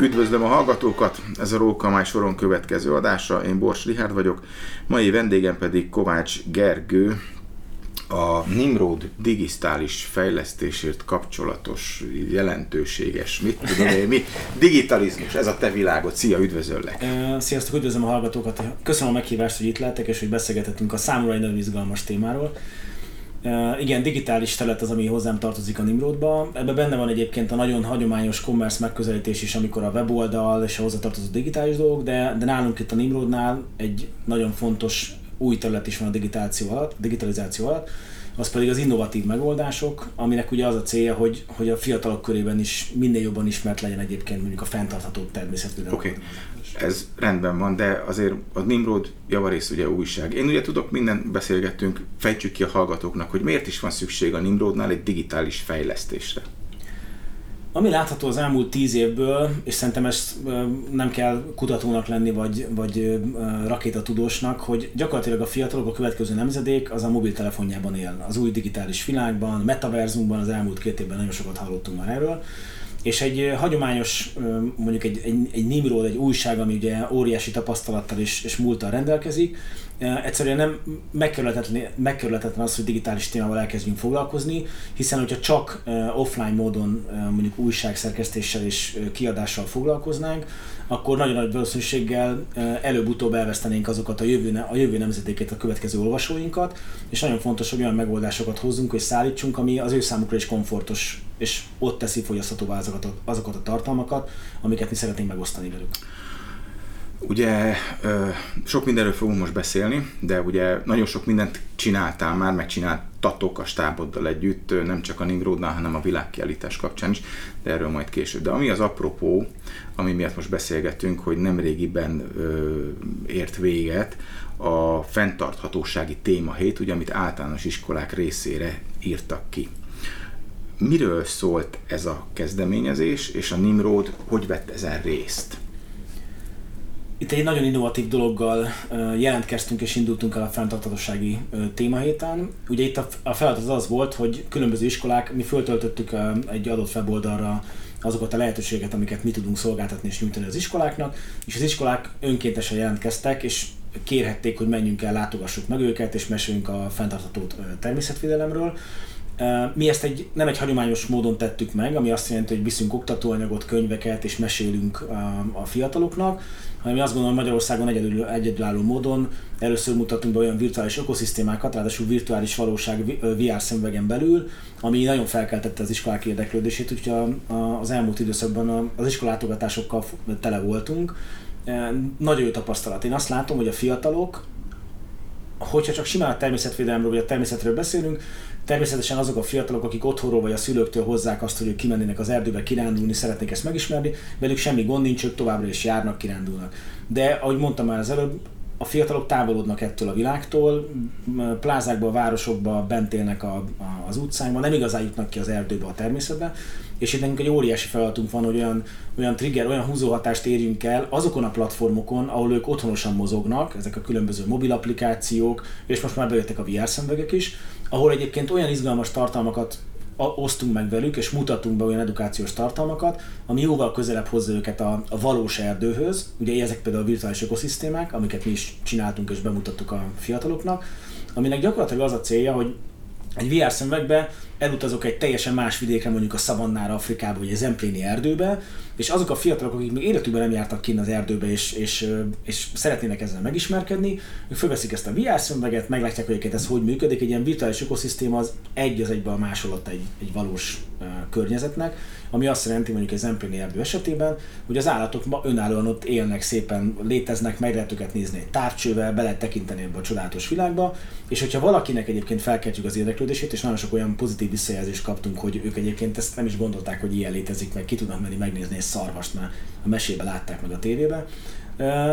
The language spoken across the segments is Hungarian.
Üdvözlöm a hallgatókat, ez a Rókamály soron következő adása, én Bors Rihárd vagyok, mai vendégem pedig Kovács Gergő, a Nimrod digitális fejlesztésért kapcsolatos, jelentőséges, mit tudom én, mi, digitalizmus, ez a te világod. Szia, üdvözöllek! Sziasztok, üdvözlöm a hallgatókat! Köszönöm a meghívást, hogy itt lehetek, és hogy beszélgethetünk a számomra egy nagyon izgalmas témáról. Igen, digitális terület az, ami hozzám tartozik a Nimrodba. Ebben benne van egyébként a nagyon hagyományos commerce megközelítés is, amikor a weboldal és a hozzátartozó digitális dolgok, de, de nálunk itt a Nimrodnál egy nagyon fontos új terület is van a digitalizáció alatt, digitalizáció alatt, az pedig az innovatív megoldások, aminek ugye az a célja, hogy, hogy a fiatalok körében is minél jobban ismert legyen egyébként mondjuk a fenntartható természetvédelem. Oké, okay. Ez rendben van, de azért a Nimrod javarész ugye újság. Én ugye tudok, minden beszélgettünk, fejtsük ki a hallgatóknak, hogy miért is van szükség a Nimrodnál egy digitális fejlesztésre. Ami látható az elmúlt tíz évből, és szerintem ezt nem kell kutatónak lenni, vagy, vagy rakétatudósnak, hogy gyakorlatilag a fiatalok, a következő nemzedék az a mobiltelefonjában él. Az új digitális világban, metaverzumban az elmúlt két évben nagyon sokat hallottunk már erről. És egy hagyományos, mondjuk egy, egy, egy Nimrod, egy újság, ami ugye óriási tapasztalattal és, és múltal rendelkezik, egyszerűen nem megkerülhetetlen, megkerülhetetlen az, hogy digitális témával elkezdjünk foglalkozni, hiszen hogyha csak offline módon mondjuk újságszerkesztéssel és kiadással foglalkoznánk, akkor nagyon nagy valószínűséggel előbb-utóbb elvesztenénk azokat a jövő, a jövő nemzedékét, a következő olvasóinkat, és nagyon fontos, hogy olyan megoldásokat hozzunk és szállítsunk, ami az ő számukra is komfortos, és ott teszi fogyaszthatóvá azokat azokat a tartalmakat, amiket mi szeretnénk megosztani velük. Ugye sok mindenről fogunk most beszélni, de ugye nagyon sok mindent csináltál már, megcsináltatok a stáboddal együtt, nem csak a Nimrodnál, hanem a világkiállítás kapcsán is, de erről majd később. De ami az apropó, ami miatt most beszélgetünk, hogy nem régiben ért véget a fenntarthatósági témahét, ugye, amit általános iskolák részére írtak ki. Miről szólt ez a kezdeményezés, és a Nimrod hogy vett ezen részt? Itt egy nagyon innovatív dologgal jelentkeztünk és indultunk el a fenntarthatósági témahéten. Ugye itt a feladat az volt, hogy különböző iskolák, mi föltöltöttük egy adott weboldalra azokat a lehetőségeket, amiket mi tudunk szolgáltatni és nyújtani az iskoláknak, és az iskolák önkéntesen jelentkeztek, és kérhették, hogy menjünk el, látogassuk meg őket, és meséljünk a fenntartható természetvédelemről. Mi ezt egy, nem egy hagyományos módon tettük meg, ami azt jelenti, hogy viszünk oktatóanyagot, könyveket és mesélünk a fiataloknak, hanem mi azt gondolom Magyarországon egyedül, egyedülálló módon először mutatunk be olyan virtuális ökoszisztémákat, ráadásul virtuális valóság VR szemüvegen belül, ami nagyon felkeltette az iskolák érdeklődését, úgyhogy az elmúlt időszakban az iskolátogatásokkal tele voltunk. Nagyon jó tapasztalat. Én azt látom, hogy a fiatalok, hogyha csak simán a természetvédelemről vagy a természetről beszélünk, Természetesen azok a fiatalok, akik otthonról vagy a szülőktől hozzák azt, hogy ők kimennének az erdőbe kirándulni, szeretnék ezt megismerni, velük semmi gond nincs, ők továbbra is járnak, kirándulnak. De ahogy mondtam már az előbb, a fiatalok távolodnak ettől a világtól, plázákba, városokba bent élnek a, a, az utcánkban, nem igazán jutnak ki az erdőbe, a természetbe, és itt nekünk egy óriási feladatunk van, hogy olyan, olyan trigger, olyan húzóhatást érjünk el azokon a platformokon, ahol ők otthonosan mozognak, ezek a különböző mobil applikációk, és most már bejöttek a VR szemüvegek is, ahol egyébként olyan izgalmas tartalmakat osztunk meg velük, és mutatunk be olyan edukációs tartalmakat, ami jóval közelebb hozza őket a, a valós erdőhöz. Ugye ezek például a virtuális ökoszisztémák, amiket mi is csináltunk és bemutattuk a fiataloknak, aminek gyakorlatilag az a célja, hogy egy VR szemüvegbe elutazok egy teljesen más vidékre, mondjuk a szavannára, Afrikába, vagy egy zempléni erdőbe, és azok a fiatalok, akik még életükben nem jártak kint az erdőbe, és, és, és szeretnének ezzel megismerkedni, ők fölveszik ezt a VR szemüveget, meglátják, hogy ez hogy működik, egy ilyen virtuális ökoszisztéma az egy az egyben a másolat egy, egy valós uh, környezetnek, ami azt jelenti mondjuk egy zempléni erdő esetében, hogy az állatok ma önállóan ott élnek, szépen léteznek, meg lehet őket nézni egy távcsővel, be tekinteni ebbe a csodálatos világba, és hogyha valakinek egyébként felkeltjük az érdeklődését, és nagyon sok olyan pozitív visszajelzést kaptunk, hogy ők egyébként ezt nem is gondolták, hogy ilyen létezik, meg ki tudnak menni megnézni egy szarvast, mert a mesébe látták meg a tévébe.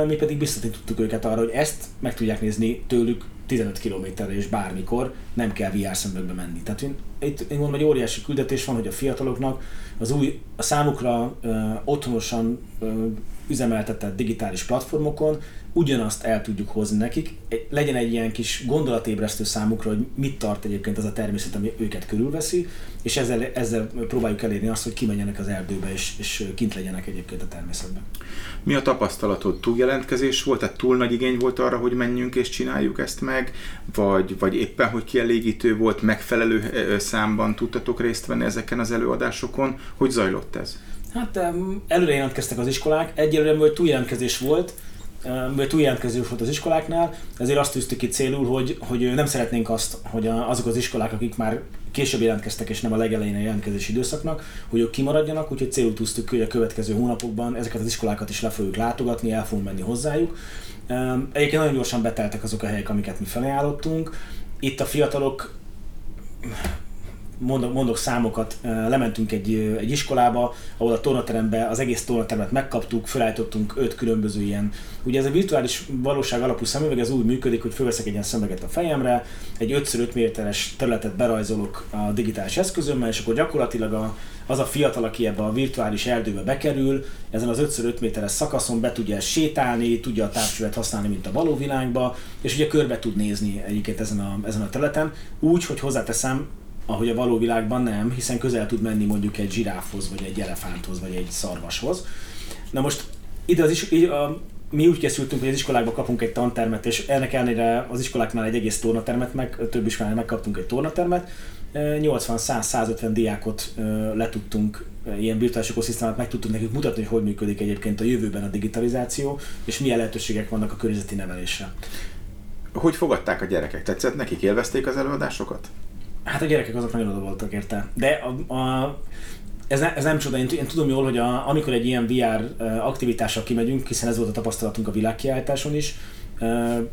Mi pedig biztosítottuk őket arra, hogy ezt meg tudják nézni tőlük 15 kilométerre és bármikor, nem kell VR szemüvegbe menni. Tehát itt én mondom, hogy óriási küldetés van, hogy a fiataloknak az új, a számukra uh, otthonosan uh, üzemeltetett digitális platformokon ugyanazt el tudjuk hozni nekik, legyen egy ilyen kis gondolatébresztő számukra, hogy mit tart egyébként az a természet, ami őket körülveszi, és ezzel, ezzel próbáljuk elérni azt, hogy kimenjenek az erdőbe, és, és kint legyenek egyébként a természetben. Mi a tapasztalatod? Túljelentkezés volt? Tehát túl nagy igény volt arra, hogy menjünk és csináljuk ezt meg? Vagy, vagy éppen, hogy kielégítő volt, megfelelő számban tudtatok részt venni ezeken az előadásokon? Hogy zajlott ez? Hát előre jelentkeztek az iskolák, egyelőre hogy túljelentkezés volt, mert túljelentkező volt az iskoláknál, ezért azt tűztük ki célul, hogy, hogy nem szeretnénk azt, hogy azok az iskolák, akik már később jelentkeztek, és nem a legelején a jelentkezési időszaknak, hogy ők kimaradjanak, úgyhogy célul tűztük hogy a következő hónapokban ezeket az iskolákat is le fogjuk látogatni, el fogunk menni hozzájuk. Egyébként nagyon gyorsan beteltek azok a helyek, amiket mi felajánlottunk. Itt a fiatalok mondok, mondok számokat, lementünk egy, egy iskolába, ahol a tornaterembe az egész tornatermet megkaptuk, felállítottunk öt különböző ilyen, ugye ez a virtuális valóság alapú szemüveg, ez úgy működik, hogy fölveszek egy ilyen szemüveget a fejemre, egy 5x5 méteres területet berajzolok a digitális eszközömmel, és akkor gyakorlatilag a, az a fiatal, aki ebbe a virtuális erdőbe bekerül, ezen az 5x5 méteres szakaszon be tudja sétálni, tudja a távcsövet használni, mint a való világba, és ugye körbe tud nézni egyébként ezen a, ezen a területen, úgy, hogy hozzáteszem, ahogy a való világban nem, hiszen közel tud menni mondjuk egy zsiráfhoz, vagy egy elefánthoz, vagy egy szarvashoz. Na most ide az is, a, mi úgy készültünk, hogy az iskolákban kapunk egy tantermet, és ennek ellenére az iskoláknál egy egész tornatermet, meg, több iskolánál megkaptunk egy tornatermet, 80-100-150 diákot letudtunk, ilyen virtuális ökoszisztémát meg tudtunk nekik mutatni, hogy hogy működik egyébként a jövőben a digitalizáció, és milyen lehetőségek vannak a környezeti nevelésre. Hogy fogadták a gyerekek? Tetszett nekik? Élvezték az előadásokat? Hát a gyerekek azok nagyon oda voltak érte. De a, a, ez, ne, ez nem csoda, én, én tudom jól, hogy a, amikor egy ilyen VR aktivitással kimegyünk, hiszen ez volt a tapasztalatunk a világkiáltáson is,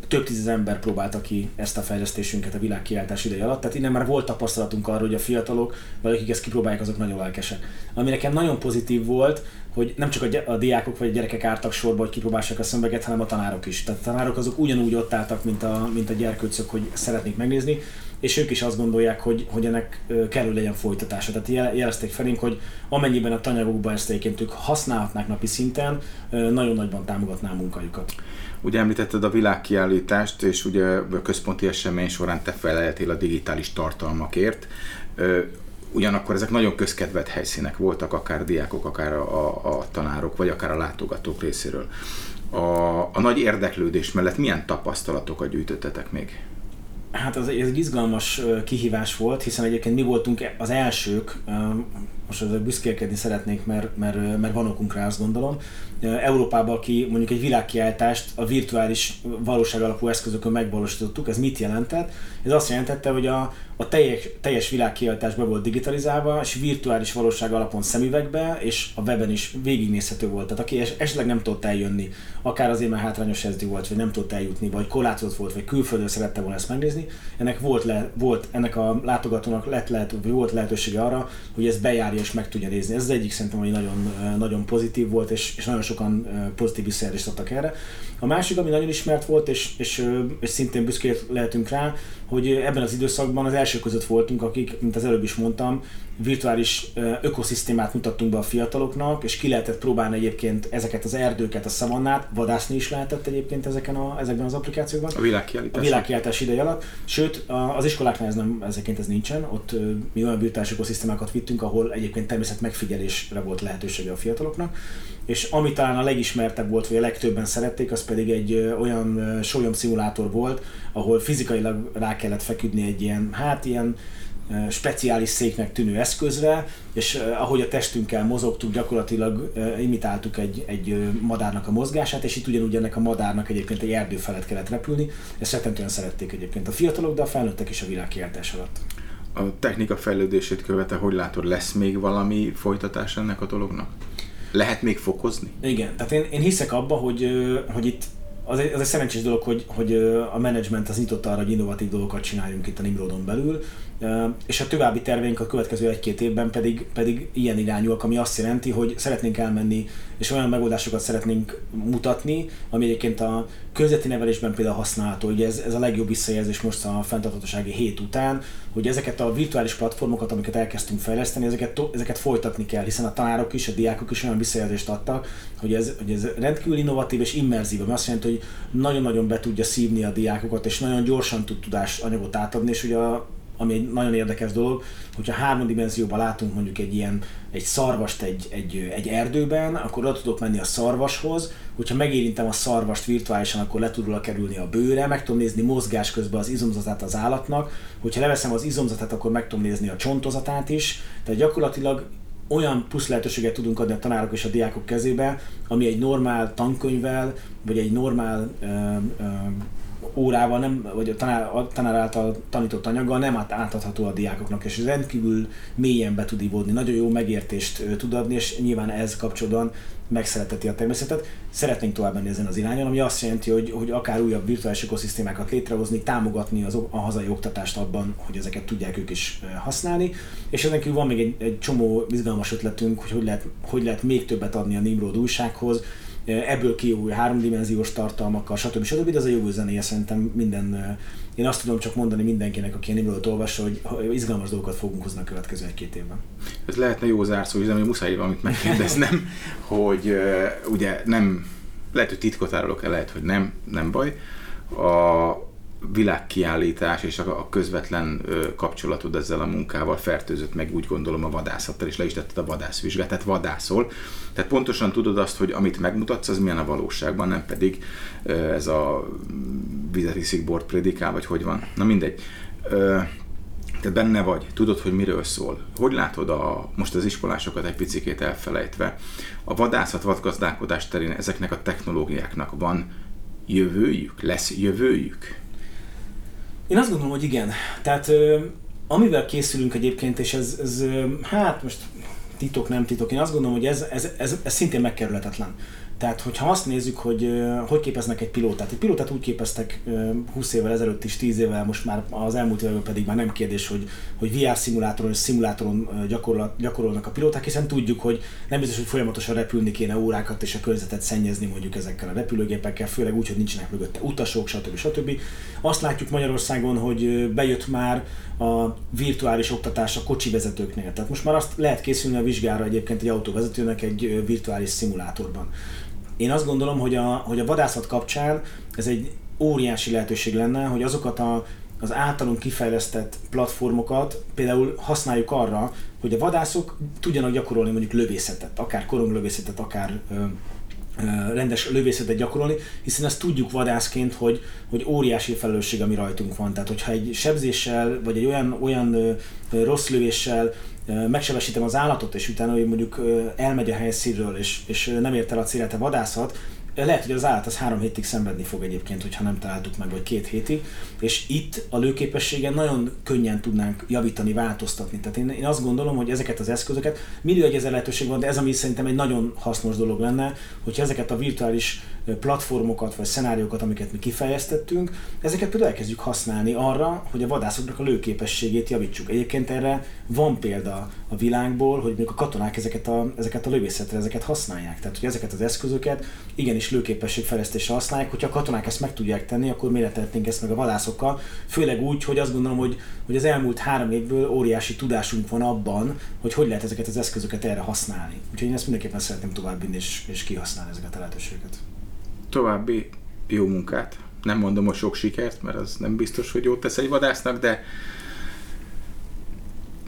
több tízez ember próbálta ki ezt a fejlesztésünket a világkiáltás ideje alatt, tehát innen már volt tapasztalatunk arról, hogy a fiatalok, vagy akik ezt kipróbálják, azok nagyon lelkesek. Ami nekem nagyon pozitív volt, hogy nem csak a, a diákok vagy a gyerekek álltak sorba, hogy kipróbálják a szembeget, hanem a tanárok is. Tehát a tanárok azok ugyanúgy ott álltak, mint a, mint a gyerkőcök, hogy szeretnék megnézni, és ők is azt gondolják, hogy, hogy ennek kell, hogy legyen folytatása. Tehát jelezték felénk, hogy amennyiben a tanyagokban ezt egyébként ők használhatnák napi szinten, nagyon nagyban támogatná a munkájukat. Ugye említetted a világkiállítást, és ugye a központi esemény során te feleltél a digitális tartalmakért. Ugyanakkor ezek nagyon közkedvelt helyszínek voltak, akár diákok, akár a, a tanárok, vagy akár a látogatók részéről. A, a nagy érdeklődés mellett milyen tapasztalatokat gyűjtöttetek még? Hát ez, ez egy izgalmas kihívás volt, hiszen egyébként mi voltunk az elsők, most ezzel büszkélkedni szeretnék, mert, mert, mert van okunk rá, azt gondolom, Európában, aki mondjuk egy világkiáltást a virtuális valóság alapú eszközökön megvalósítottuk, ez mit jelentett? Ez azt jelentette, hogy a, a teljes, teljes világkiáltás be volt digitalizálva, és virtuális valóság alapon szemüvegbe, és a weben is végignézhető volt. Tehát aki esetleg nem tudott eljönni, akár azért, mert hátrányos SD volt, vagy nem tudott eljutni, vagy korlátozott volt, vagy külföldön szerette volna ezt megnézni, ennek volt, le, volt ennek a látogatónak lett lehet, volt lehetősége arra, hogy ez bejárja és meg tudja nézni. Ez az egyik szerintem, hogy nagyon, nagyon pozitív volt, és, és nagyon sokan pozitív visszajelzést adtak erre. A másik, ami nagyon ismert volt, és, és, és szintén büszkék lehetünk rá, hogy ebben az időszakban az első között voltunk, akik, mint az előbb is mondtam, virtuális ökoszisztémát mutattunk be a fiataloknak, és ki lehetett próbálni egyébként ezeket az erdőket, a szavannát, vadászni is lehetett egyébként ezeken a, ezekben az applikációkban. A világkiállítás. A világkiállítás ideje alatt. Sőt, az iskoláknál ez nem, ezeket ez nincsen, ott mi olyan virtuális ökoszisztémákat vittünk, ahol egyébként természet megfigyelésre volt lehetősége a fiataloknak. És ami talán a legismertebb volt, vagy a legtöbben szerették, az pedig egy olyan sólyom szimulátor volt, ahol fizikailag rá kellett feküdni egy ilyen, hát ilyen speciális széknek tűnő eszközre, és ahogy a testünkkel mozogtuk, gyakorlatilag imitáltuk egy, egy madárnak a mozgását, és itt ugyanúgy ennek a madárnak egyébként egy erdő felett kellett repülni. Ezt rettentően szerették egyébként a fiatalok, de a felnőttek is a világkiáltás alatt. A technika fejlődését követe, hogy látod, lesz még valami folytatás ennek a dolognak? Lehet még fokozni? Igen, tehát én, én hiszek abba, hogy, hogy itt az egy, az egy szerencsés dolog, hogy, hogy a menedzsment az nyitott arra, hogy innovatív dolgokat csináljunk itt a Nimrodon belül, és a további terveink a következő egy-két évben pedig, pedig ilyen irányúak, ami azt jelenti, hogy szeretnénk elmenni, és olyan megoldásokat szeretnénk mutatni, ami egyébként a közveti nevelésben például használható. Ugye ez, ez a legjobb visszajelzés most a fenntarthatósági hét után, hogy ezeket a virtuális platformokat, amiket elkezdtünk fejleszteni, ezeket, ezeket folytatni kell, hiszen a tanárok is, a diákok is olyan visszajelzést adtak, hogy ez, hogy ez rendkívül innovatív és immerzív, ami azt jelenti, hogy nagyon-nagyon be tudja szívni a diákokat, és nagyon gyorsan tud tudás anyagot átadni, és ugye a, ami egy nagyon érdekes dolog, hogyha három dimenzióban látunk mondjuk egy ilyen egy szarvast egy, egy, egy erdőben, akkor oda tudok menni a szarvashoz, hogyha megérintem a szarvast virtuálisan, akkor le tud kerülni a bőre, meg tudom nézni mozgás közben az izomzatát az állatnak, hogyha leveszem az izomzatát, akkor meg tudom nézni a csontozatát is, tehát gyakorlatilag olyan plusz lehetőséget tudunk adni a tanárok és a diákok kezébe, ami egy normál tankönyvvel, vagy egy normál ö, ö, órával, nem, vagy a tanár, a tanár által tanított anyaggal nem átadható a diákoknak, és rendkívül mélyen be tud ivódni, nagyon jó megértést tud adni, és nyilván ez kapcsolatban megszereteti a természetet. Szeretnénk tovább menni ezen az irányon, ami azt jelenti, hogy, hogy akár újabb virtuális ökoszisztémákat létrehozni, támogatni az, a hazai oktatást abban, hogy ezeket tudják ők is használni. És ezen kívül van még egy, egy csomó izgalmas ötletünk, hogy hogy lehet, hogy lehet még többet adni a Nimrod újsághoz, ebből kijövő háromdimenziós tartalmakkal, stb. stb. De ez a jövő zenéje szerintem minden, én azt tudom csak mondani mindenkinek, aki a Nimrodot olvassa, hogy izgalmas dolgokat fogunk hozni a következő egy-két évben. Ez lehetne jó zárszó, de muszáj valamit megkérdeznem, hogy ugye nem, lehet, hogy titkot árulok el, lehet, hogy nem, nem baj. A, világkiállítás és a közvetlen kapcsolatod ezzel a munkával fertőzött meg úgy gondolom a vadászattal, és le is tetted a vadászvizsgát, tehát vadászol. Tehát pontosan tudod azt, hogy amit megmutatsz, az milyen a valóságban, nem pedig ez a vizet iszik, bort prédikál, vagy hogy van. Na mindegy. Te benne vagy, tudod, hogy miről szól. Hogy látod a, most az iskolásokat egy picikét elfelejtve, a vadászat, vadgazdálkodás terén ezeknek a technológiáknak van jövőjük? Lesz jövőjük? Én azt gondolom, hogy igen. Tehát amivel készülünk egyébként, és ez, ez hát most titok, nem titok, én azt gondolom, hogy ez, ez, ez, ez szintén megkerülhetetlen. Tehát, hogyha azt nézzük, hogy hogy képeznek egy pilótát. Egy pilótát úgy képeztek 20 évvel ezelőtt is, 10 évvel, most már az elmúlt években pedig már nem kérdés, hogy, hogy VR szimulátoron és szimulátoron gyakorol, gyakorolnak a pilóták, hiszen tudjuk, hogy nem biztos, hogy folyamatosan repülni kéne órákat és a környezetet szennyezni mondjuk ezekkel a repülőgépekkel, főleg úgy, hogy nincsenek mögötte utasok, stb. stb. Azt látjuk Magyarországon, hogy bejött már a virtuális oktatás a kocsi vezetőknél. Tehát most már azt lehet készülni a vizsgára egyébként egy autóvezetőnek egy virtuális szimulátorban. Én azt gondolom, hogy a, hogy a vadászat kapcsán ez egy óriási lehetőség lenne, hogy azokat a, az általunk kifejlesztett platformokat például használjuk arra, hogy a vadászok tudjanak gyakorolni mondjuk lövészetet, akár koronglövészetet, akár ö, rendes lövészetet gyakorolni, hiszen ezt tudjuk vadászként, hogy, hogy óriási felelősség, ami rajtunk van. Tehát, hogyha egy sebzéssel, vagy egy olyan, olyan rossz lövéssel megsebesítem az állatot, és utána hogy mondjuk elmegy a helyszínről, és, és nem ért el a célját a vadászat, lehet, hogy az állat az három hétig szenvedni fog egyébként, hogyha nem találtuk meg, vagy két hétig, és itt a lőképességen nagyon könnyen tudnánk javítani, változtatni. Tehát én, én azt gondolom, hogy ezeket az eszközöket, mindig egy ezer lehetőség van, de ez ami szerintem egy nagyon hasznos dolog lenne, hogyha ezeket a virtuális platformokat vagy szenáriókat, amiket mi kifejeztettünk, ezeket például elkezdjük használni arra, hogy a vadászoknak a lőképességét javítsuk. Egyébként erre van példa a világból, hogy még a katonák ezeket a, ezeket a lövészetre ezeket használják. Tehát, hogy ezeket az eszközöket igenis lőképességfejlesztésre használják, hogyha a katonák ezt meg tudják tenni, akkor miért tehetnénk ezt meg a vadászokkal? Főleg úgy, hogy azt gondolom, hogy, hogy az elmúlt három évből óriási tudásunk van abban, hogy hogy lehet ezeket az eszközöket erre használni. Úgyhogy én ezt mindenképpen szeretném továbbvinni és, és kihasználni ezeket a lehetőségeket további jó munkát. Nem mondom, hogy sok sikert, mert az nem biztos, hogy jót tesz egy vadásznak, de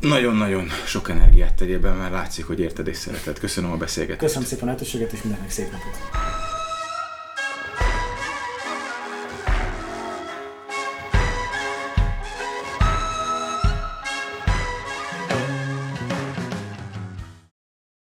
nagyon-nagyon sok energiát tegyél mert látszik, hogy érted és szereted. Köszönöm a beszélgetést. Köszönöm szépen a lehetőséget, és mindennek szép napot.